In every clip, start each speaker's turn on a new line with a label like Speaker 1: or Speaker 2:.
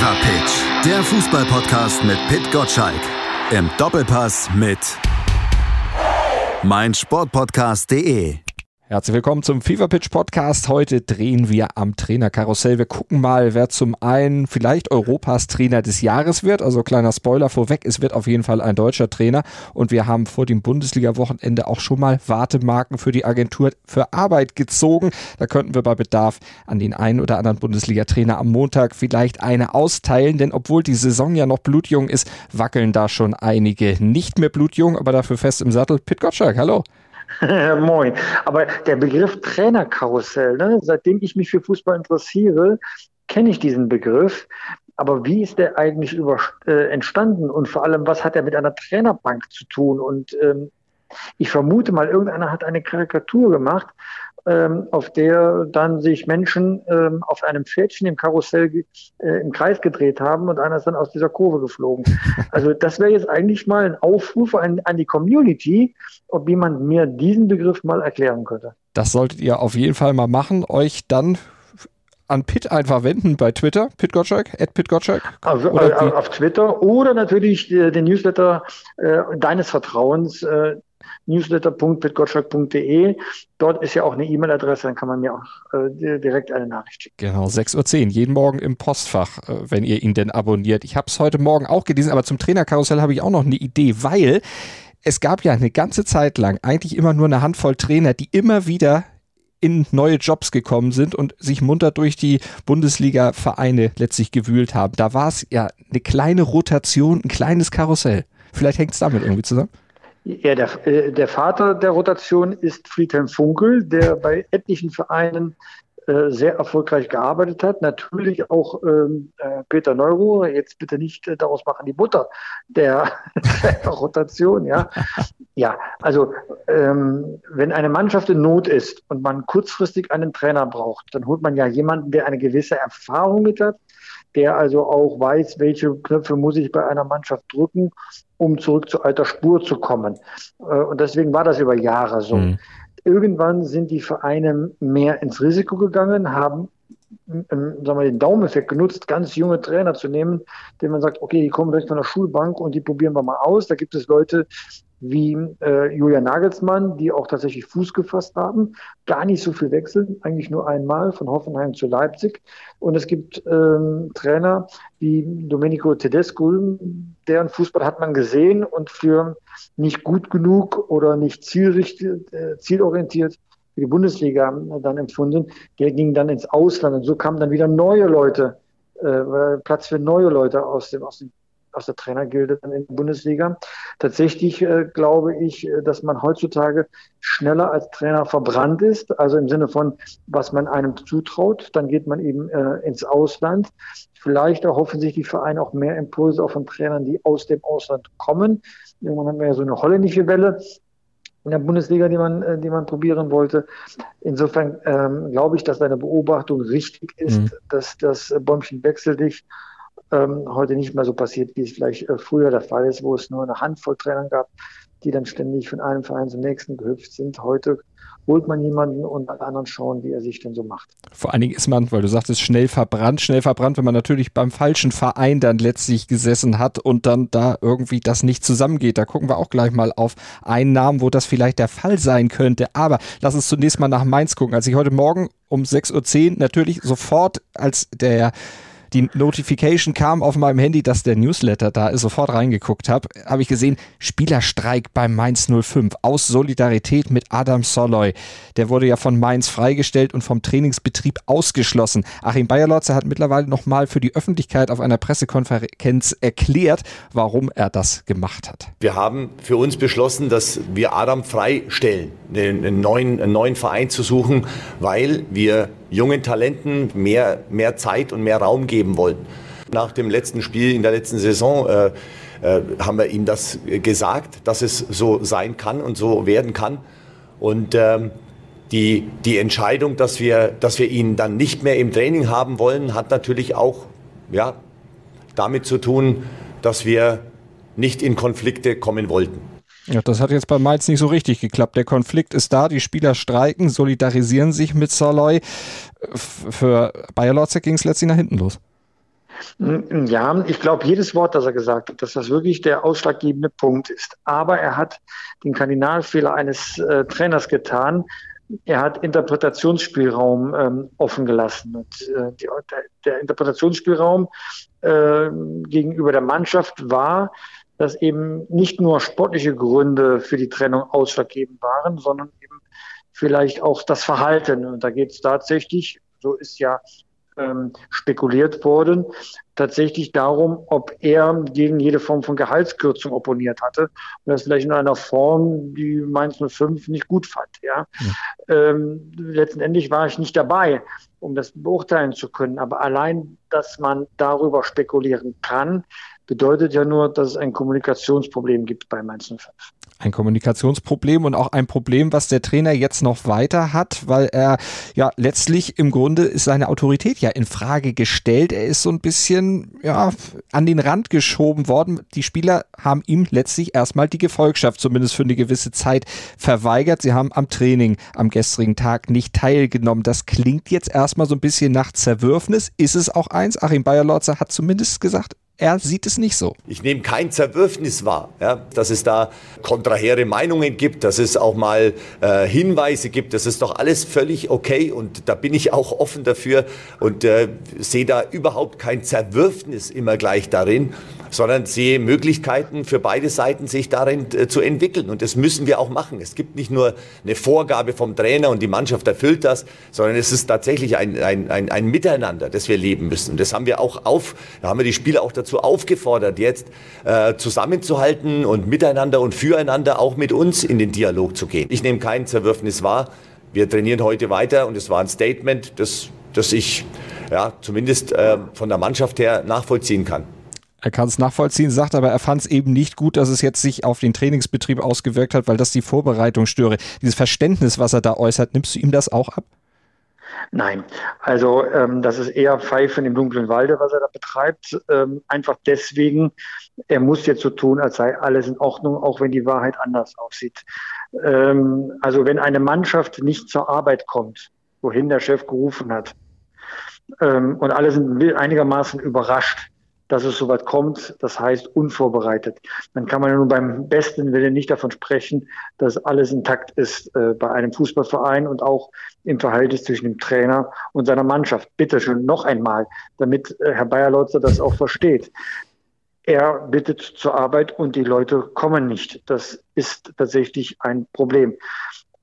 Speaker 1: Fever Pitch, der Fußballpodcast mit Pit Gottschalk. Im Doppelpass mit meinsportpodcast.de.
Speaker 2: Herzlich willkommen zum Fever Pitch Podcast. Heute drehen wir am Trainerkarussell. Wir gucken mal, wer zum einen vielleicht Europas Trainer des Jahres wird. Also kleiner Spoiler vorweg, es wird auf jeden Fall ein deutscher Trainer. Und wir haben vor dem Bundesliga-Wochenende auch schon mal Wartemarken für die Agentur für Arbeit gezogen. Da könnten wir bei Bedarf an den einen oder anderen Bundesliga-Trainer am Montag vielleicht eine austeilen. Denn obwohl die Saison ja noch blutjung ist, wackeln da schon einige nicht mehr blutjung, aber dafür fest im Sattel. Pit Gottschalk, hallo.
Speaker 3: Moin. Aber der Begriff Trainerkarussell, ne? seitdem ich mich für Fußball interessiere, kenne ich diesen Begriff. Aber wie ist der eigentlich über, äh, entstanden und vor allem, was hat er mit einer Trainerbank zu tun? Und ähm, ich vermute mal, irgendeiner hat eine Karikatur gemacht, auf der dann sich Menschen ähm, auf einem Pferdchen im Karussell äh, im Kreis gedreht haben und einer ist dann aus dieser Kurve geflogen. Also das wäre jetzt eigentlich mal ein Aufruf an, an die Community, ob jemand mir diesen Begriff mal erklären könnte.
Speaker 2: Das solltet ihr auf jeden Fall mal machen, euch dann an Pitt einfach wenden bei Twitter, Pitt Gottschalk, at Pitt Gottschalk.
Speaker 3: Also, äh, auf Twitter oder natürlich äh, den Newsletter äh, deines Vertrauens, äh, newsletter.pitgottschalk.de. Dort ist ja auch eine E-Mail-Adresse, dann kann man mir auch äh, direkt eine Nachricht schicken.
Speaker 2: Genau, 6.10 Uhr, jeden Morgen im Postfach, äh, wenn ihr ihn denn abonniert. Ich habe es heute Morgen auch gelesen, aber zum Trainerkarussell habe ich auch noch eine Idee, weil es gab ja eine ganze Zeit lang eigentlich immer nur eine Handvoll Trainer, die immer wieder in neue Jobs gekommen sind und sich munter durch die Bundesliga-Vereine letztlich gewühlt haben. Da war es ja eine kleine Rotation, ein kleines Karussell. Vielleicht hängt es damit irgendwie zusammen.
Speaker 3: Ja, der, äh, der Vater der Rotation ist Friedhelm Funkel, der bei etlichen Vereinen äh, sehr erfolgreich gearbeitet hat. Natürlich auch ähm, äh, Peter Neuruhr, jetzt bitte nicht äh, daraus machen die Mutter der, der Rotation, ja. Ja, also ähm, wenn eine Mannschaft in Not ist und man kurzfristig einen Trainer braucht, dann holt man ja jemanden, der eine gewisse Erfahrung mit hat, der also auch weiß, welche Knöpfe muss ich bei einer Mannschaft drücken, um zurück zu alter Spur zu kommen. Äh, und deswegen war das über Jahre so. Mhm. Irgendwann sind die Vereine mehr ins Risiko gegangen, haben sagen wir, den Daumeneffekt genutzt, ganz junge Trainer zu nehmen, denen man sagt, okay, die kommen direkt von der Schulbank und die probieren wir mal aus. Da gibt es Leute, wie äh, Julian Nagelsmann, die auch tatsächlich Fuß gefasst haben. Gar nicht so viel wechseln, eigentlich nur einmal von Hoffenheim zu Leipzig. Und es gibt ähm, Trainer wie Domenico Tedesco, deren Fußball hat man gesehen und für nicht gut genug oder nicht zielrichtig, äh, zielorientiert für die Bundesliga dann empfunden. Der ging dann ins Ausland und so kamen dann wieder neue Leute, äh, Platz für neue Leute aus dem, aus dem aus der Trainergilde in der Bundesliga. Tatsächlich äh, glaube ich, äh, dass man heutzutage schneller als Trainer verbrannt ist, also im Sinne von, was man einem zutraut. Dann geht man eben äh, ins Ausland. Vielleicht erhoffen sich die Vereine auch mehr Impulse auch von Trainern, die aus dem Ausland kommen. Irgendwann haben wir ja so eine holländische Welle in der Bundesliga, die man, äh, die man probieren wollte. Insofern ähm, glaube ich, dass deine Beobachtung richtig ist, mhm. dass das Bäumchen wechsel dich ähm, heute nicht mehr so passiert, wie es vielleicht äh, früher der Fall ist, wo es nur eine Handvoll Trainer gab, die dann ständig von einem Verein zum nächsten gehüpft sind. Heute holt man jemanden und alle anderen schauen, wie er sich denn so macht.
Speaker 2: Vor allen Dingen ist man, weil du sagtest, schnell verbrannt, schnell verbrannt, wenn man natürlich beim falschen Verein dann letztlich gesessen hat und dann da irgendwie das nicht zusammengeht. Da gucken wir auch gleich mal auf einen Namen, wo das vielleicht der Fall sein könnte. Aber lass uns zunächst mal nach Mainz gucken. Als ich heute Morgen um 6.10 Uhr natürlich sofort, als der die Notification kam auf meinem Handy, dass der Newsletter da ist, sofort reingeguckt habe, habe ich gesehen, Spielerstreik beim Mainz 05 aus Solidarität mit Adam Soloy. Der wurde ja von Mainz freigestellt und vom Trainingsbetrieb ausgeschlossen. Achim Bayerlotzer hat mittlerweile nochmal für die Öffentlichkeit auf einer Pressekonferenz erklärt, warum er das gemacht hat.
Speaker 4: Wir haben für uns beschlossen, dass wir Adam freistellen, einen neuen, einen neuen Verein zu suchen, weil wir jungen Talenten mehr, mehr Zeit und mehr Raum geben wollen. Nach dem letzten Spiel in der letzten Saison äh, äh, haben wir ihm das gesagt, dass es so sein kann und so werden kann. Und ähm, die, die Entscheidung, dass wir, dass wir ihn dann nicht mehr im Training haben wollen, hat natürlich auch ja, damit zu tun, dass wir nicht in Konflikte kommen wollten.
Speaker 2: Ja, das hat jetzt bei Mainz nicht so richtig geklappt. Der Konflikt ist da, die Spieler streiken, solidarisieren sich mit Saloy. Für Bayer Lotzek ging es letztlich nach hinten los.
Speaker 3: Ja, ich glaube jedes Wort, das er gesagt hat, dass das wirklich der ausschlaggebende Punkt ist. Aber er hat den Kardinalfehler eines äh, Trainers getan. Er hat Interpretationsspielraum ähm, offen gelassen. Und, äh, die, der, der, Interpretationsspielraum äh, gegenüber der Mannschaft war, dass eben nicht nur sportliche Gründe für die Trennung ausschlaggebend waren, sondern eben vielleicht auch das Verhalten. Und da geht es tatsächlich, so ist ja ähm, spekuliert worden, tatsächlich darum, ob er gegen jede Form von Gehaltskürzung opponiert hatte und das vielleicht in einer Form, die Mainz 05 nicht gut fand. Ja. ja. Ähm, letztendlich war ich nicht dabei, um das beurteilen zu können, aber allein, dass man darüber spekulieren kann, bedeutet ja nur, dass es ein Kommunikationsproblem gibt bei Mainz 05
Speaker 2: ein Kommunikationsproblem und auch ein Problem, was der Trainer jetzt noch weiter hat, weil er ja letztlich im Grunde ist seine Autorität ja in Frage gestellt. Er ist so ein bisschen ja an den Rand geschoben worden. Die Spieler haben ihm letztlich erstmal die Gefolgschaft zumindest für eine gewisse Zeit verweigert. Sie haben am Training am gestrigen Tag nicht teilgenommen. Das klingt jetzt erstmal so ein bisschen nach Zerwürfnis. Ist es auch eins? Achim Bayerlotzer hat zumindest gesagt, er sieht es nicht so.
Speaker 4: Ich nehme kein Zerwürfnis wahr, ja, dass es da kontrahere Meinungen gibt, dass es auch mal äh, Hinweise gibt. Das ist doch alles völlig okay und da bin ich auch offen dafür und äh, sehe da überhaupt kein Zerwürfnis immer gleich darin sondern sehe Möglichkeiten für beide Seiten, sich darin äh, zu entwickeln. Und das müssen wir auch machen. Es gibt nicht nur eine Vorgabe vom Trainer und die Mannschaft erfüllt das, sondern es ist tatsächlich ein, ein, ein, ein Miteinander, das wir leben müssen. Das haben wir auch auf, da haben wir die Spieler auch dazu aufgefordert, jetzt äh, zusammenzuhalten und miteinander und füreinander auch mit uns in den Dialog zu gehen. Ich nehme kein Zerwürfnis wahr. Wir trainieren heute weiter und es war ein Statement, das, das ich ja, zumindest äh, von der Mannschaft her nachvollziehen kann.
Speaker 2: Er kann es nachvollziehen, sagt aber, er fand es eben nicht gut, dass es jetzt sich auf den Trainingsbetrieb ausgewirkt hat, weil das die Vorbereitung störe. Dieses Verständnis, was er da äußert, nimmst du ihm das auch ab?
Speaker 3: Nein, also ähm, das ist eher Pfeifen im dunklen Walde, was er da betreibt. Ähm, einfach deswegen, er muss jetzt so tun, als sei alles in Ordnung, auch wenn die Wahrheit anders aussieht. Ähm, also wenn eine Mannschaft nicht zur Arbeit kommt, wohin der Chef gerufen hat, ähm, und alle sind einigermaßen überrascht, dass es soweit kommt, das heißt unvorbereitet. Dann kann man nur beim besten Willen nicht davon sprechen, dass alles intakt ist äh, bei einem Fußballverein und auch im Verhältnis zwischen dem Trainer und seiner Mannschaft. Bitte schön noch einmal, damit äh, Herr Bayerlotzer das auch versteht. Er bittet zur Arbeit und die Leute kommen nicht. Das ist tatsächlich ein Problem.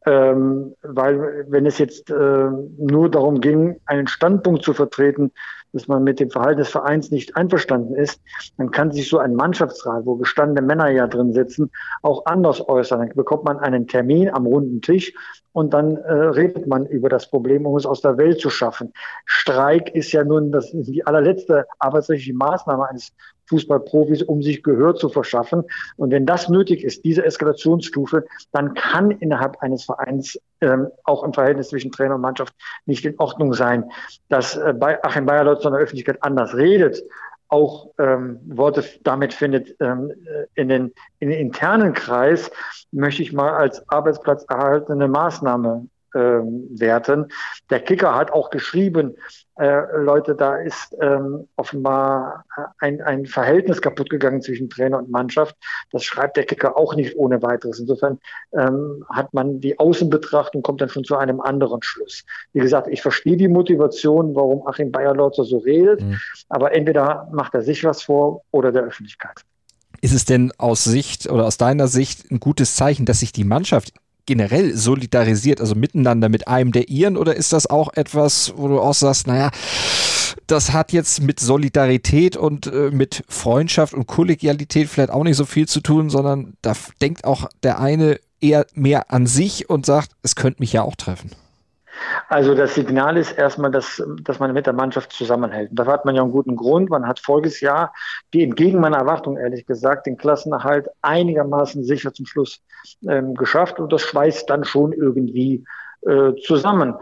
Speaker 3: Ähm, weil wenn es jetzt äh, nur darum ging, einen Standpunkt zu vertreten, dass man mit dem Verhalten des Vereins nicht einverstanden ist, dann kann sich so ein Mannschaftsrat, wo gestandene Männer ja drin sitzen, auch anders äußern. Dann bekommt man einen Termin am runden Tisch und dann äh, redet man über das Problem, um es aus der Welt zu schaffen. Streik ist ja nun das ist die allerletzte arbeitsrechtliche Maßnahme eines Fußballprofis, um sich Gehör zu verschaffen. Und wenn das nötig ist, diese Eskalationsstufe, dann kann innerhalb eines Vereins ähm, auch im Verhältnis zwischen Trainer und Mannschaft nicht in Ordnung sein. Dass äh, bei Achim Bayerlotz in der Öffentlichkeit anders redet, auch ähm, Worte damit findet ähm, in, den, in den internen Kreis, möchte ich mal als arbeitsplatzerhaltende Maßnahme ähm, werten. Der Kicker hat auch geschrieben, äh, Leute, da ist ähm, offenbar ein, ein Verhältnis kaputt gegangen zwischen Trainer und Mannschaft. Das schreibt der Kicker auch nicht ohne weiteres. Insofern ähm, hat man die Außenbetrachtung, kommt dann schon zu einem anderen Schluss. Wie gesagt, ich verstehe die Motivation, warum Achim Bayerlotzer so redet, mhm. aber entweder macht er sich was vor oder der Öffentlichkeit.
Speaker 2: Ist es denn aus Sicht oder aus deiner Sicht ein gutes Zeichen, dass sich die Mannschaft generell solidarisiert, also miteinander mit einem der ihren, oder ist das auch etwas, wo du auch sagst, naja, das hat jetzt mit Solidarität und äh, mit Freundschaft und Kollegialität vielleicht auch nicht so viel zu tun, sondern da denkt auch der eine eher mehr an sich und sagt, es könnte mich ja auch treffen.
Speaker 3: Also das Signal ist erstmal, dass, dass man mit der Mannschaft zusammenhält. Da hat man ja einen guten Grund. Man hat voriges Jahr, die entgegen meiner Erwartung ehrlich gesagt, den Klassenerhalt einigermaßen sicher zum Schluss ähm, geschafft. Und das schweißt dann schon irgendwie äh, zusammen.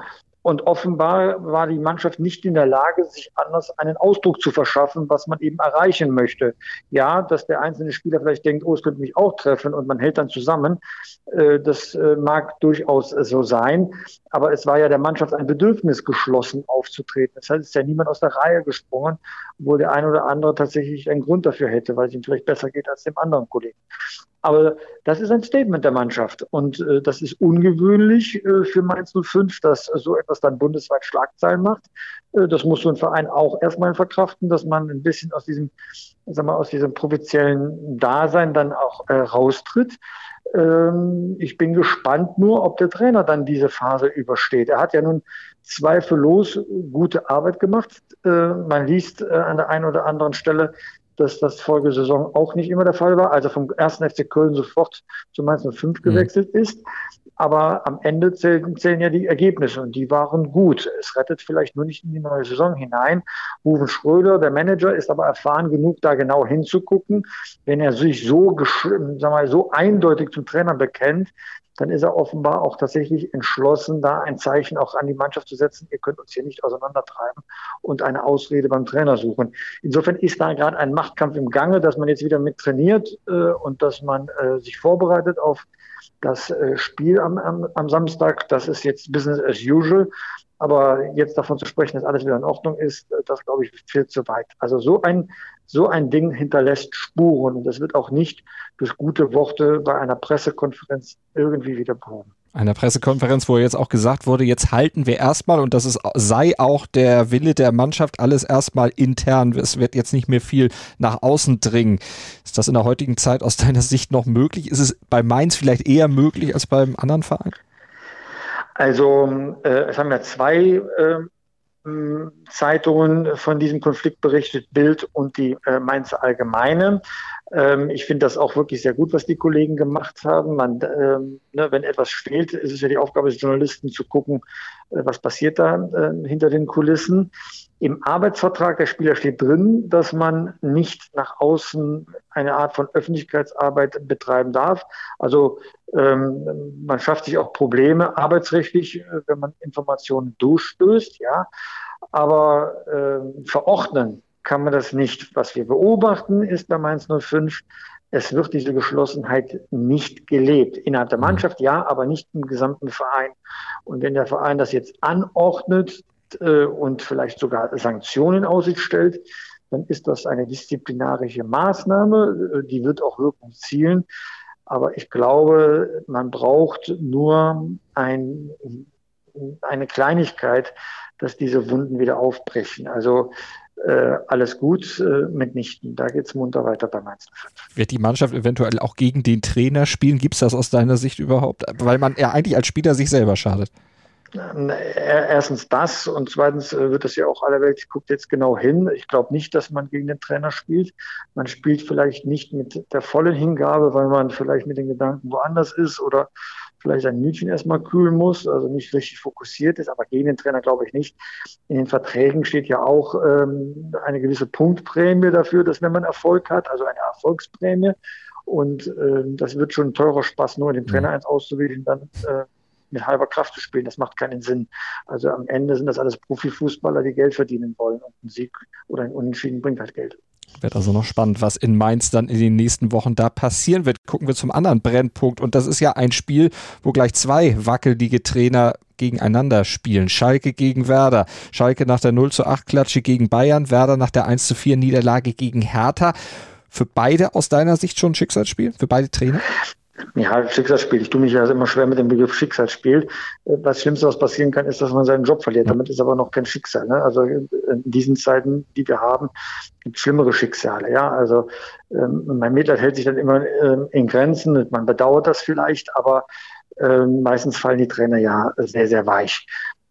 Speaker 3: Und offenbar war die Mannschaft nicht in der Lage, sich anders einen Ausdruck zu verschaffen, was man eben erreichen möchte. Ja, dass der einzelne Spieler vielleicht denkt, oh, es könnte mich auch treffen und man hält dann zusammen. Äh, das äh, mag durchaus so sein. Aber es war ja der Mannschaft ein Bedürfnis, geschlossen aufzutreten. Das heißt, es ist ja niemand aus der Reihe gesprungen, obwohl der ein oder andere tatsächlich einen Grund dafür hätte, weil es ihm vielleicht besser geht als dem anderen Kollegen. Aber das ist ein Statement der Mannschaft. Und äh, das ist ungewöhnlich äh, für Mainz 05, dass so etwas dann bundesweit Schlagzeilen macht. Äh, das muss so ein Verein auch erstmal verkraften, dass man ein bisschen aus diesem, sagen wir, aus diesem provinziellen Dasein dann auch äh, raustritt. Ähm, ich bin gespannt nur, ob der Trainer dann diese Phase übersteht. Er hat ja nun zweifellos gute Arbeit gemacht. Äh, man liest äh, an der einen oder anderen Stelle, dass das Folgesaison auch nicht immer der Fall war, also vom ersten FC Köln sofort zu Mainz 05 mhm. gewechselt mhm. ist. Aber am Ende zählen, zählen ja die Ergebnisse und die waren gut. Es rettet vielleicht nur nicht in die neue Saison hinein. Ruven Schröder, der Manager, ist aber erfahren genug, da genau hinzugucken. Wenn er sich so, sag mal, so eindeutig zum Trainer bekennt, dann ist er offenbar auch tatsächlich entschlossen, da ein Zeichen auch an die Mannschaft zu setzen. Ihr könnt uns hier nicht auseinandertreiben und eine Ausrede beim Trainer suchen. Insofern ist da gerade ein Machtkampf im Gange, dass man jetzt wieder mit trainiert äh, und dass man äh, sich vorbereitet auf das äh, Spiel am, am, am Samstag. Das ist jetzt Business as usual. Aber jetzt davon zu sprechen, dass alles wieder in Ordnung ist, äh, das glaube ich viel zu weit. Also so ein so ein Ding hinterlässt Spuren und das wird auch nicht durch gute Worte bei einer Pressekonferenz irgendwie wieder behoben.
Speaker 2: Einer Pressekonferenz, wo jetzt auch gesagt wurde, jetzt halten wir erstmal und das ist, sei auch der Wille der Mannschaft, alles erstmal intern. Es wird jetzt nicht mehr viel nach außen dringen. Ist das in der heutigen Zeit aus deiner Sicht noch möglich? Ist es bei Mainz vielleicht eher möglich als beim anderen Verein?
Speaker 3: Also äh, es haben ja zwei äh, Zeitungen von diesem Konflikt berichtet, Bild und die äh, Mainzer Allgemeine. Ähm, ich finde das auch wirklich sehr gut, was die Kollegen gemacht haben. Man, ähm, ne, wenn etwas fehlt, ist es ja die Aufgabe des Journalisten zu gucken, äh, was passiert da äh, hinter den Kulissen. Im Arbeitsvertrag der Spieler steht drin, dass man nicht nach außen eine Art von Öffentlichkeitsarbeit betreiben darf. Also ähm, man schafft sich auch Probleme arbeitsrechtlich, äh, wenn man Informationen durchstößt, ja. Aber äh, verordnen kann man das nicht. Was wir beobachten, ist bei Mainz 05, es wird diese Geschlossenheit nicht gelebt. Innerhalb der mhm. Mannschaft ja, aber nicht im gesamten Verein. Und wenn der Verein das jetzt anordnet und vielleicht sogar Sanktionen in Aussicht stellt, dann ist das eine disziplinarische Maßnahme, äh, die wird auch Wirkung zielen. Aber ich glaube, man braucht nur ein, eine Kleinigkeit, dass diese Wunden wieder aufbrechen. Also äh, alles gut äh, mitnichten. Da geht es munter weiter bei Mainz
Speaker 2: 05. Wird die Mannschaft eventuell auch gegen den Trainer spielen? Gibt es das aus deiner Sicht überhaupt? Weil man ja eigentlich als Spieler sich selber schadet.
Speaker 3: Erstens das und zweitens äh, wird das ja auch aller Welt guckt jetzt genau hin. Ich glaube nicht, dass man gegen den Trainer spielt. Man spielt vielleicht nicht mit der vollen Hingabe, weil man vielleicht mit den Gedanken woanders ist oder vielleicht sein Mütchen erstmal kühlen muss, also nicht richtig fokussiert ist, aber gegen den Trainer glaube ich nicht. In den Verträgen steht ja auch ähm, eine gewisse Punktprämie dafür, dass wenn man Erfolg hat, also eine Erfolgsprämie. Und äh, das wird schon ein teurer Spaß, nur den Trainer mhm. eins auszuwählen, dann äh, mit halber Kraft zu spielen. Das macht keinen Sinn. Also am Ende sind das alles Profifußballer, die Geld verdienen wollen. Und ein Sieg oder ein Unentschieden bringt halt Geld.
Speaker 2: Wird also noch spannend, was in Mainz dann in den nächsten Wochen da passieren wird. Gucken wir zum anderen Brennpunkt. Und das ist ja ein Spiel, wo gleich zwei wackelige Trainer gegeneinander spielen. Schalke gegen Werder. Schalke nach der 0 zu 8 Klatsche gegen Bayern. Werder nach der 1 zu 4 Niederlage gegen Hertha. Für beide aus deiner Sicht schon ein Schicksalsspiel? Für beide Trainer?
Speaker 3: Ja, Schicksalsspiel. Ich tue mich ja immer schwer mit dem Begriff Schicksalsspiel. Das Schlimmste, was passieren kann, ist, dass man seinen Job verliert. Damit ist aber noch kein Schicksal. Ne? Also in diesen Zeiten, die wir haben, gibt es schlimmere Schicksale. Ja, also ähm, mein Mitleid hält sich dann immer ähm, in Grenzen. Man bedauert das vielleicht, aber ähm, meistens fallen die Trainer ja sehr, sehr weich.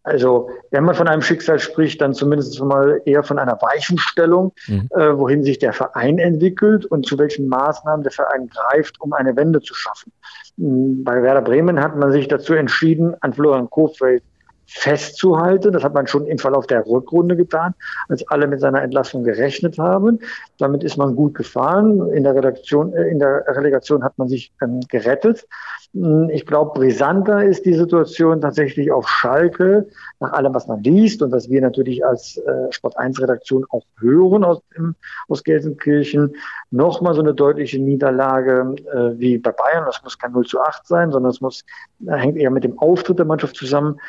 Speaker 3: Also wenn man von einem Schicksal spricht, dann zumindest mal eher von einer Weichenstellung, mhm. äh, wohin sich der Verein entwickelt und zu welchen Maßnahmen der Verein greift, um eine Wende zu schaffen. Hm, bei Werder Bremen hat man sich dazu entschieden, an Florian Kofeld festzuhalten. Das hat man schon im Verlauf der Rückrunde getan, als alle mit seiner Entlassung gerechnet haben. Damit ist man gut gefahren. In der Redaktion, äh, in der Relegation hat man sich ähm, gerettet. Hm, ich glaube, brisanter ist die Situation tatsächlich auf Schalke, nach allem, was man liest und was wir natürlich als äh, Sport 1 Redaktion auch hören aus, im, aus Gelsenkirchen. Nochmal so eine deutliche Niederlage äh, wie bei Bayern. Das muss kein 0 zu 8 sein, sondern es muss, äh, hängt eher mit dem Auftritt der Mannschaft zusammen.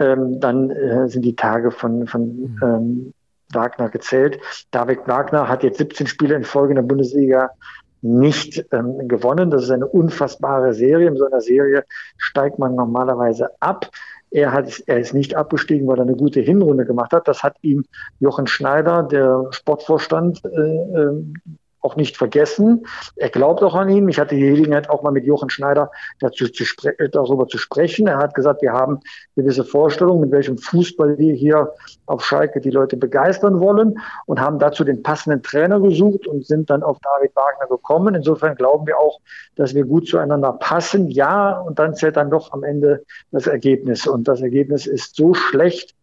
Speaker 3: Ähm, dann äh, sind die Tage von, von mhm. ähm, Wagner gezählt. David Wagner hat jetzt 17 Spiele in Folge in der Bundesliga nicht ähm, gewonnen. Das ist eine unfassbare Serie. In so einer Serie steigt man normalerweise ab. Er, hat, er ist nicht abgestiegen, weil er eine gute Hinrunde gemacht hat. Das hat ihm Jochen Schneider, der Sportvorstand, äh, ähm, auch nicht vergessen. Er glaubt auch an ihn. Ich hatte die Gelegenheit, auch mal mit Jochen Schneider dazu zu darüber zu sprechen. Er hat gesagt, wir haben gewisse Vorstellungen, mit welchem Fußball wir hier auf Schalke die Leute begeistern wollen und haben dazu den passenden Trainer gesucht und sind dann auf David Wagner gekommen. Insofern glauben wir auch, dass wir gut zueinander passen. Ja, und dann zählt dann doch am Ende das Ergebnis. Und das Ergebnis ist so schlecht,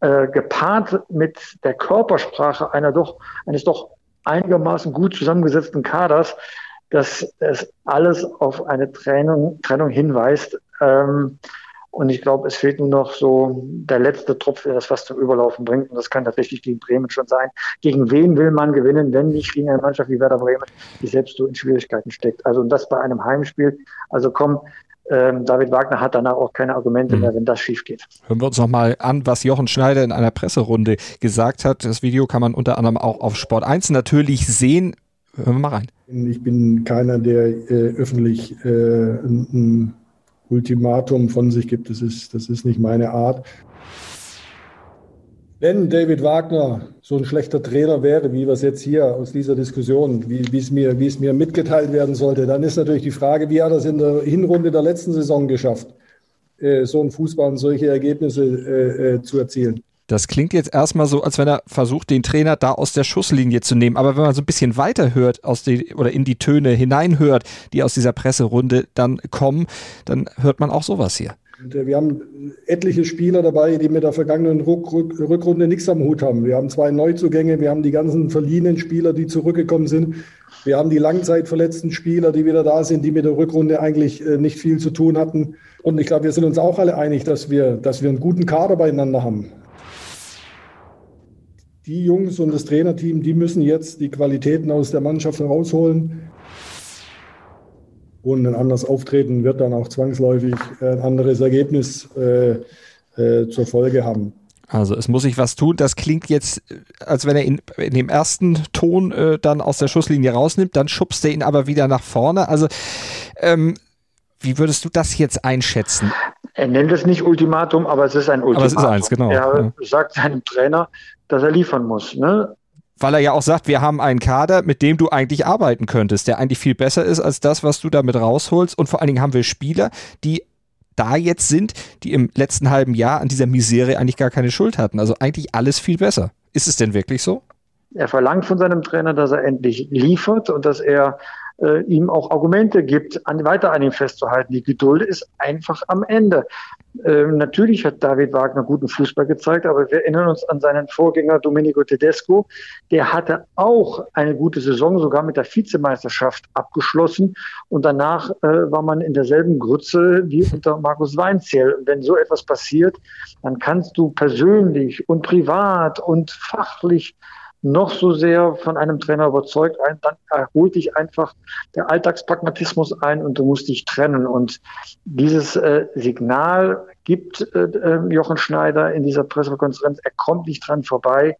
Speaker 3: äh, gepaart mit der Körpersprache einer doch, eines doch einigermaßen gut zusammengesetzten Kaders, dass es alles auf eine Trennung, Trennung hinweist. Ähm, und ich glaube, es fehlt nur noch so der letzte Tropf, der das fast zum Überlaufen bringt. Und das kann tatsächlich gegen Bremen schon sein. Gegen wen will man gewinnen, wenn nicht gegen eine Mannschaft wie Werder Bremen, die selbst so in Schwierigkeiten steckt? Also und das bei einem Heimspiel. Also komm, ähm, David Wagner hat danach auch keine Argumente mhm. mehr, wenn das schief geht.
Speaker 2: Hören wir uns nochmal an, was Jochen Schneider in einer Presserunde gesagt hat. Das Video kann man unter anderem auch auf Sport 1 natürlich sehen. Hören wir mal rein.
Speaker 5: Ich bin keiner, der äh, öffentlich äh, ein, ein Ultimatum von sich gibt. Das ist, das ist nicht meine Art. Wenn David Wagner so ein schlechter Trainer wäre, wie wir es jetzt hier aus dieser Diskussion, wie, es mir, mir mitgeteilt werden sollte, dann ist natürlich die Frage, wie hat er es in der Hinrunde der letzten Saison geschafft, äh, so ein Fußball und solche Ergebnisse äh, äh, zu erzielen.
Speaker 2: Das klingt jetzt erstmal so, als wenn er versucht, den Trainer da aus der Schusslinie zu nehmen. Aber wenn man so ein bisschen weiter hört aus die, oder in die Töne hineinhört, die aus dieser Presserunde dann kommen, dann hört man auch sowas hier.
Speaker 5: Äh, wir haben etliche Spieler dabei, die mit der vergangenen Rückrunde nichts am Hut haben. Wir haben zwei Neuzugänge, wir haben die ganzen verliehenen Spieler, die zurückgekommen sind. Wir haben die langzeitverletzten Spieler, die wieder da sind, die mit der Rückrunde eigentlich äh, nicht viel zu tun hatten. Und ich glaube, wir sind uns auch alle einig, dass wir, dass wir einen guten Kader beieinander haben. Die Jungs und das Trainerteam, die müssen jetzt die Qualitäten aus der Mannschaft herausholen und ein anderes Auftreten wird dann auch zwangsläufig ein anderes Ergebnis äh, äh, zur Folge haben.
Speaker 2: Also es muss sich was tun. Das klingt jetzt, als wenn er ihn in dem ersten Ton äh, dann aus der Schusslinie rausnimmt, dann schubst er ihn aber wieder nach vorne. Also ähm, wie würdest du das jetzt einschätzen?
Speaker 3: Er nennt es nicht Ultimatum, aber es ist ein Ultimatum. Aber es ist eins, genau. Er ja. sagt seinem Trainer, dass er liefern muss. Ne?
Speaker 2: Weil er ja auch sagt, wir haben einen Kader, mit dem du eigentlich arbeiten könntest, der eigentlich viel besser ist als das, was du damit rausholst. Und vor allen Dingen haben wir Spieler, die da jetzt sind, die im letzten halben Jahr an dieser Misere eigentlich gar keine Schuld hatten. Also eigentlich alles viel besser. Ist es denn wirklich so?
Speaker 3: Er verlangt von seinem Trainer, dass er endlich liefert und dass er äh, ihm auch Argumente gibt, an, weiter an ihm festzuhalten. Die Geduld ist einfach am Ende. Ähm, natürlich hat David Wagner guten Fußball gezeigt, aber wir erinnern uns an seinen Vorgänger Domenico Tedesco. Der hatte auch eine gute Saison, sogar mit der Vizemeisterschaft abgeschlossen. Und danach äh, war man in derselben Grütze wie unter Markus Weinzierl. Und wenn so etwas passiert, dann kannst du persönlich und privat und fachlich noch so sehr von einem Trainer überzeugt, ein, dann erholt dich einfach der Alltagspragmatismus ein und du musst dich trennen. Und dieses äh, Signal gibt äh, äh, Jochen Schneider in dieser Pressekonferenz. Er kommt nicht dran vorbei.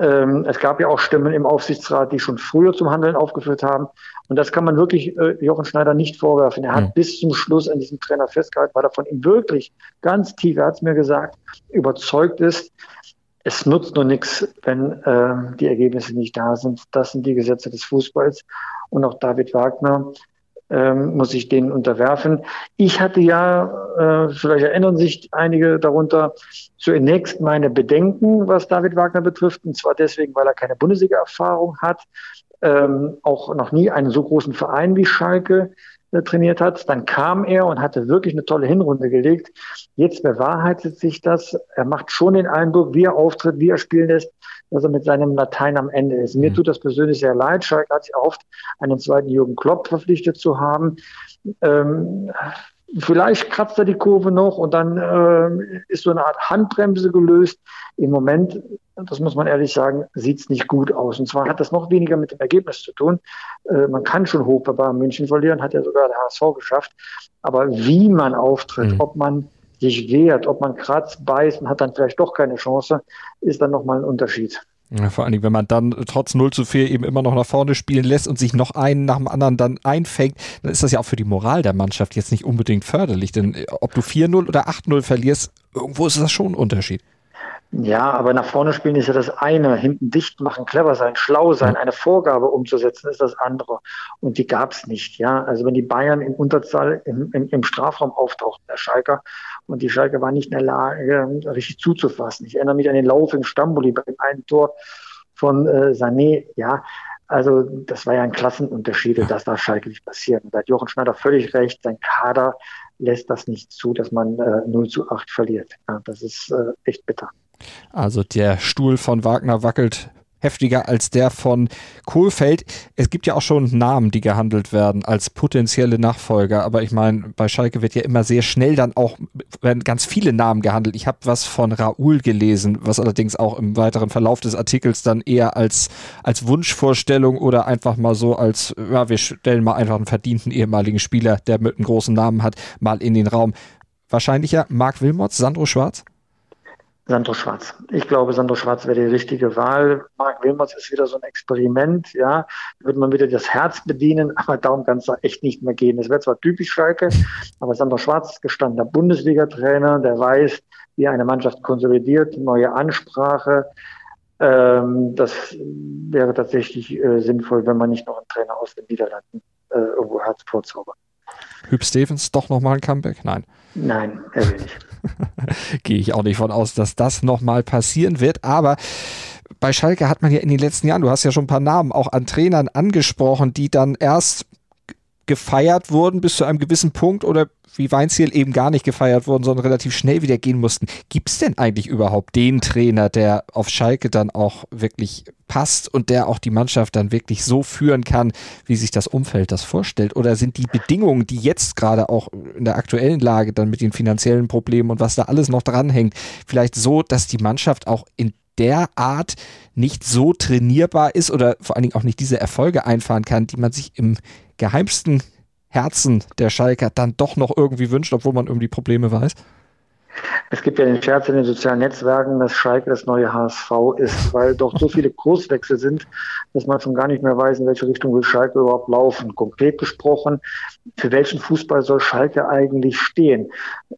Speaker 3: Ähm, es gab ja auch Stimmen im Aufsichtsrat, die schon früher zum Handeln aufgeführt haben. Und das kann man wirklich äh, Jochen Schneider nicht vorwerfen. Er hat mhm. bis zum Schluss an diesem Trainer festgehalten, weil er von ihm wirklich ganz tief, er hat es mir gesagt, überzeugt ist, es nutzt nur nichts, wenn äh, die Ergebnisse nicht da sind. Das sind die Gesetze des Fußballs. Und auch David Wagner ähm, muss sich denen unterwerfen. Ich hatte ja, äh, vielleicht erinnern sich einige darunter, zunächst meine Bedenken, was David Wagner betrifft. Und zwar deswegen, weil er keine Bundesliga-Erfahrung hat, ähm, auch noch nie einen so großen Verein wie Schalke trainiert hat. Dann kam er und hatte wirklich eine tolle Hinrunde gelegt. Jetzt bewahrheitet sich das. Er macht schon den Eindruck, wie er auftritt, wie er spielen lässt, dass er mit seinem Latein am Ende ist. Mir mhm. tut das persönlich sehr leid. Schalke hat sich erhofft, einen zweiten Jürgen Klopp verpflichtet zu haben. Ähm, Vielleicht kratzt er die Kurve noch und dann äh, ist so eine Art Handbremse gelöst. Im Moment, das muss man ehrlich sagen, sieht es nicht gut aus. Und zwar hat das noch weniger mit dem Ergebnis zu tun. Äh, man kann schon hoch bei Bayern München verlieren, hat ja sogar der HSV geschafft. Aber wie man auftritt, mhm. ob man sich wehrt, ob man kratzt, beißt und hat dann vielleicht doch keine Chance, ist dann nochmal ein Unterschied.
Speaker 2: Ja, vor allen Dingen, wenn man dann trotz 0 zu 4 eben immer noch nach vorne spielen lässt und sich noch einen nach dem anderen dann einfängt, dann ist das ja auch für die Moral der Mannschaft jetzt nicht unbedingt förderlich. Denn äh, ob du 4-0 oder 8-0 verlierst, irgendwo ist das schon ein Unterschied.
Speaker 3: Ja, aber nach vorne spielen ist ja das eine. Hinten dicht machen, clever sein, schlau sein, eine Vorgabe umzusetzen, ist das andere. Und die gab es nicht. Ja, also wenn die Bayern in Unterzahl im, im, im Strafraum auftauchten, der Schalker, und die Schalke war nicht in der Lage, richtig zuzufassen. Ich erinnere mich an den Lauf im Stamboli beim einen Tor von äh, Sané. Ja, also das war ja ein Klassenunterschied und das darf Schalke nicht passieren. Da hat Jochen Schneider völlig recht. Sein Kader lässt das nicht zu, dass man äh, 0 zu 8 verliert. Ja, das ist äh, echt bitter.
Speaker 2: Also der Stuhl von Wagner wackelt heftiger als der von Kohlfeld. Es gibt ja auch schon Namen, die gehandelt werden als potenzielle Nachfolger, aber ich meine, bei Schalke wird ja immer sehr schnell dann auch werden ganz viele Namen gehandelt. Ich habe was von Raoul gelesen, was allerdings auch im weiteren Verlauf des Artikels dann eher als als Wunschvorstellung oder einfach mal so als ja, wir stellen mal einfach einen verdienten ehemaligen Spieler, der mit einem großen Namen hat, mal in den Raum. Wahrscheinlich ja Marc Wilmots, Sandro Schwarz?
Speaker 3: Sandro Schwarz. Ich glaube, Sandro Schwarz wäre die richtige Wahl. Marc Wilmots ist wieder so ein Experiment, ja. Da wird man wieder das Herz bedienen, aber darum kann es echt nicht mehr gehen. Es wäre zwar typisch Schalke, aber Sandro Schwarz gestandener Bundesliga-Trainer, der weiß, wie eine Mannschaft konsolidiert, neue Ansprache. Ähm, das wäre tatsächlich äh, sinnvoll, wenn man nicht noch einen Trainer aus den Niederlanden äh, irgendwo hat vorzaubern.
Speaker 2: Hüb Stevens doch nochmal ein Comeback? Nein.
Speaker 3: Nein, er will nicht.
Speaker 2: Gehe ich auch nicht von aus, dass das nochmal passieren wird. Aber bei Schalke hat man ja in den letzten Jahren, du hast ja schon ein paar Namen auch an Trainern angesprochen, die dann erst gefeiert wurden bis zu einem gewissen Punkt oder wie Weinziel eben gar nicht gefeiert wurden, sondern relativ schnell wieder gehen mussten. Gibt es denn eigentlich überhaupt den Trainer, der auf Schalke dann auch wirklich passt und der auch die Mannschaft dann wirklich so führen kann, wie sich das Umfeld das vorstellt? Oder sind die Bedingungen, die jetzt gerade auch in der aktuellen Lage dann mit den finanziellen Problemen und was da alles noch dranhängt, vielleicht so, dass die Mannschaft auch in der Art nicht so trainierbar ist oder vor allen Dingen auch nicht diese Erfolge einfahren kann, die man sich im geheimsten Herzen der Schalker dann doch noch irgendwie wünscht, obwohl man irgendwie Probleme weiß?
Speaker 3: Es gibt ja den Scherz in den sozialen Netzwerken, dass Schalke das neue HSV ist, weil doch so viele Kurswechsel sind, dass man schon gar nicht mehr weiß, in welche Richtung will Schalke überhaupt laufen. Konkret gesprochen, für welchen Fußball soll Schalke eigentlich stehen?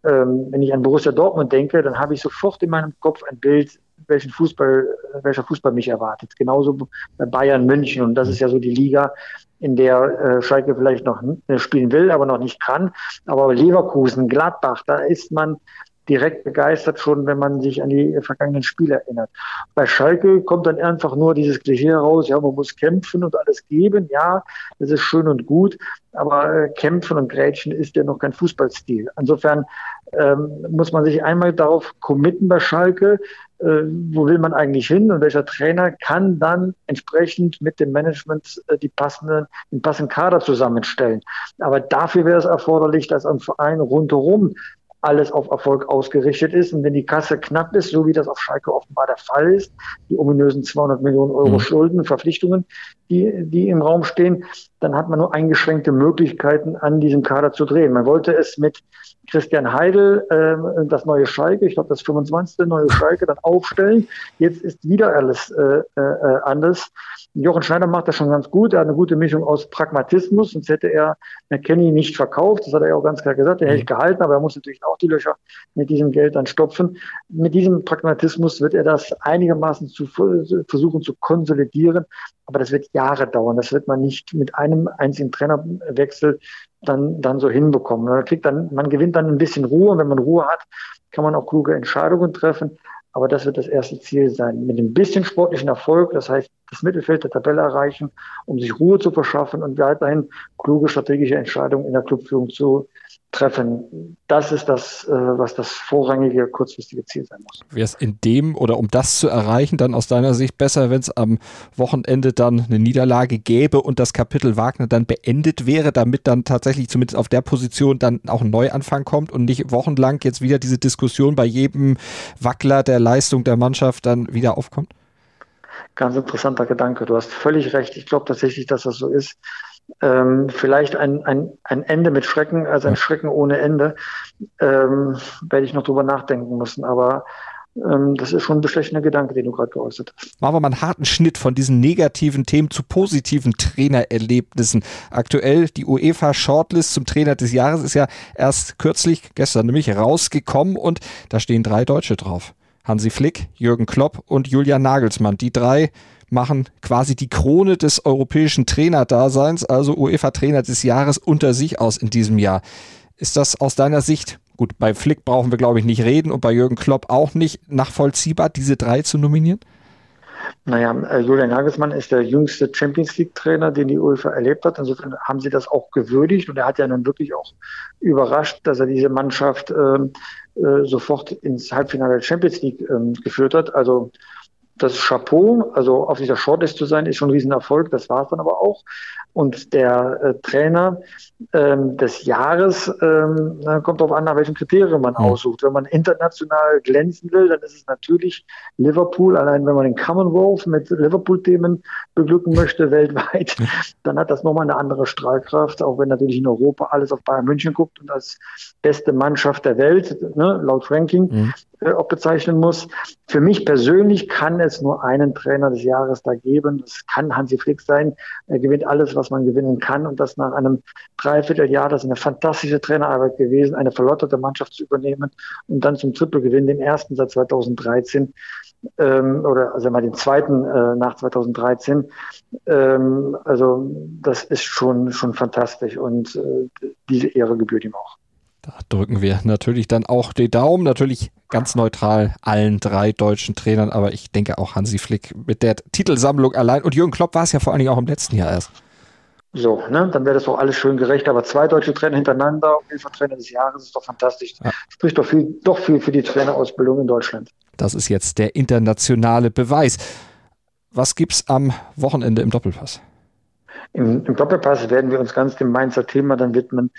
Speaker 3: Ähm, wenn ich an Borussia Dortmund denke, dann habe ich sofort in meinem Kopf ein Bild, welchen Fußball, welcher Fußball mich erwartet. Genauso bei Bayern München. Und das ist ja so die Liga, in der äh, Schalke vielleicht noch äh, spielen will, aber noch nicht kann. Aber Leverkusen, Gladbach, da ist man direkt begeistert schon, wenn man sich an die vergangenen Spiele erinnert. Bei Schalke kommt dann einfach nur dieses Klischee raus, ja, man muss kämpfen und alles geben. Ja, das ist schön und gut, aber äh, kämpfen und grätschen ist ja noch kein Fußballstil. Insofern ähm, muss man sich einmal darauf committen bei Schalke, wo will man eigentlich hin und welcher Trainer kann dann entsprechend mit dem Management äh, die passenden, den passenden Kader zusammenstellen. Aber dafür wäre es erforderlich, dass ein Verein rundherum alles auf Erfolg ausgerichtet ist. Und wenn die Kasse knapp ist, so wie das auf Schalke offenbar der Fall ist, die ominösen 200 Millionen Euro mhm. Schulden, Verpflichtungen, die, die im Raum stehen, dann hat man nur eingeschränkte Möglichkeiten, an diesem Kader zu drehen. Man wollte es mit Christian Heidel, äh, das neue Schalke, ich glaube das 25. neue Schalke, dann aufstellen. Jetzt ist wieder alles äh, äh, anders. Jochen Schneider macht das schon ganz gut. Er hat eine gute Mischung aus Pragmatismus, sonst hätte er McKenny nicht verkauft. Das hat er ja auch ganz klar gesagt. Den hätte ich mhm. gehalten, aber er muss natürlich auch die Löcher mit diesem Geld dann stopfen. Mit diesem Pragmatismus wird er das einigermaßen zu versuchen zu konsolidieren. Aber das wird Jahre dauern. Das wird man nicht mit einem einzigen Trainerwechsel dann, dann so hinbekommen. Man, kriegt dann, man gewinnt dann ein bisschen Ruhe. Und wenn man Ruhe hat, kann man auch kluge Entscheidungen treffen. Aber das wird das erste Ziel sein. Mit ein bisschen sportlichen Erfolg, das heißt das Mittelfeld der Tabelle erreichen, um sich Ruhe zu verschaffen und weiterhin kluge strategische Entscheidungen in der Clubführung zu treffen. Das ist das, äh, was das vorrangige kurzfristige Ziel sein muss.
Speaker 2: Wäre es in dem oder um das zu erreichen, dann aus deiner Sicht besser, wenn es am Wochenende dann eine Niederlage gäbe und das Kapitel Wagner dann beendet wäre, damit dann tatsächlich zumindest auf der Position dann auch ein Neuanfang kommt und nicht wochenlang jetzt wieder diese Diskussion bei jedem Wackler der Leistung der Mannschaft dann wieder aufkommt?
Speaker 3: Ganz interessanter Gedanke. Du hast völlig recht. Ich glaube tatsächlich, dass das so ist ähm, vielleicht ein, ein, ein Ende mit Schrecken, also ein Schrecken ohne Ende, ähm, werde ich noch drüber nachdenken müssen. Aber ähm, das ist schon ein bestechender Gedanke, den du gerade geäußert hast.
Speaker 2: Machen wir mal einen harten Schnitt von diesen negativen Themen zu positiven Trainererlebnissen. Aktuell die UEFA Shortlist zum Trainer des Jahres ist ja erst kürzlich, gestern nämlich, rausgekommen und da stehen drei Deutsche drauf. Hansi Flick, Jürgen Klopp und Julian Nagelsmann. Die drei machen quasi die Krone des europäischen Trainerdaseins, also UEFA-Trainer des Jahres, unter sich aus in diesem Jahr. Ist das aus deiner Sicht, gut, bei Flick brauchen wir, glaube ich, nicht reden und bei Jürgen Klopp auch nicht, nachvollziehbar, diese drei zu nominieren?
Speaker 3: Naja, äh, Julian Nagelsmann ist der jüngste Champions League-Trainer, den die UEFA erlebt hat. Insofern haben sie das auch gewürdigt und er hat ja nun wirklich auch überrascht, dass er diese Mannschaft äh, sofort ins Halbfinale der Champions League äh, geführt hat. Also das Chapeau, also auf dieser Shortlist zu sein, ist schon ein Riesenerfolg. Das war es dann aber auch. Und der äh, Trainer ähm, des Jahres ähm, kommt darauf an, nach welchen Kriterien man aussucht. Wenn man international glänzen will, dann ist es natürlich Liverpool. Allein wenn man den Commonwealth mit Liverpool-Themen beglücken möchte weltweit, dann hat das nochmal eine andere Strahlkraft, auch wenn natürlich in Europa alles auf Bayern München guckt und als beste Mannschaft der Welt, ne, laut Ranking, mhm. äh, auch bezeichnen muss. Für mich persönlich kann es nur einen Trainer des Jahres da geben. Das kann Hansi Flick sein. Er gewinnt alles, was man gewinnen kann und das nach einem Dreivierteljahr. Das ist eine fantastische Trainerarbeit gewesen, eine verlotterte Mannschaft zu übernehmen und dann zum Triple-Gewinn, den ersten seit 2013 ähm, oder also mal den zweiten äh, nach 2013. Ähm, also das ist schon schon fantastisch und äh, diese Ehre gebührt ihm auch.
Speaker 2: Da drücken wir natürlich dann auch die Daumen, natürlich ganz neutral allen drei deutschen Trainern, aber ich denke auch Hansi Flick mit der Titelsammlung allein und Jürgen Klopp war es ja vor allen Dingen auch im letzten Jahr erst.
Speaker 3: So, ne, dann wäre das doch alles schön gerecht, aber zwei deutsche Trainer hintereinander, UEFA Trainer des Jahres, ist doch fantastisch. Ja. Spricht doch viel, doch viel für die Trainerausbildung in Deutschland.
Speaker 2: Das ist jetzt der internationale Beweis. Was gibt's am Wochenende im Doppelpass?
Speaker 3: Im, Im, Doppelpass werden wir uns ganz dem Mainzer Thema dann widmen.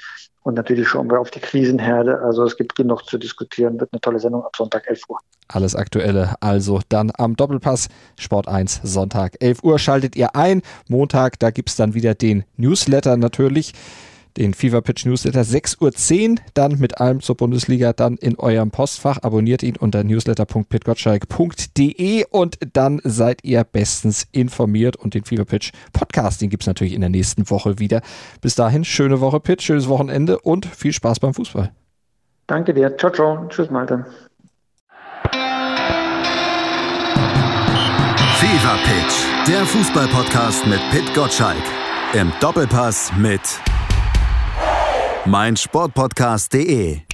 Speaker 3: Und natürlich schauen wir auf die Krisenherde. Also es gibt genug zu diskutieren. Wird eine tolle Sendung ab Sonntag 11 Uhr.
Speaker 2: Alles Aktuelle also dann am Doppelpass. Sport 1 Sonntag 11 Uhr schaltet ihr ein. Montag, da gibt es dann wieder den Newsletter natürlich den Fever Pitch Newsletter 6.10 Uhr dann mit allem zur Bundesliga dann in eurem Postfach. Abonniert ihn unter newsletter.pitgottschalk.de und dann seid ihr bestens informiert und den Fever Pitch Podcast, den gibt es natürlich in der nächsten Woche wieder. Bis dahin, schöne Woche Pitch, schönes Wochenende und viel Spaß beim Fußball.
Speaker 3: Danke dir. Ciao, ciao. Tschüss, Malte.
Speaker 1: Fever Pitch, der Fußballpodcast mit Pit Gottschalk. Im Doppelpass mit meinsportpodcast.de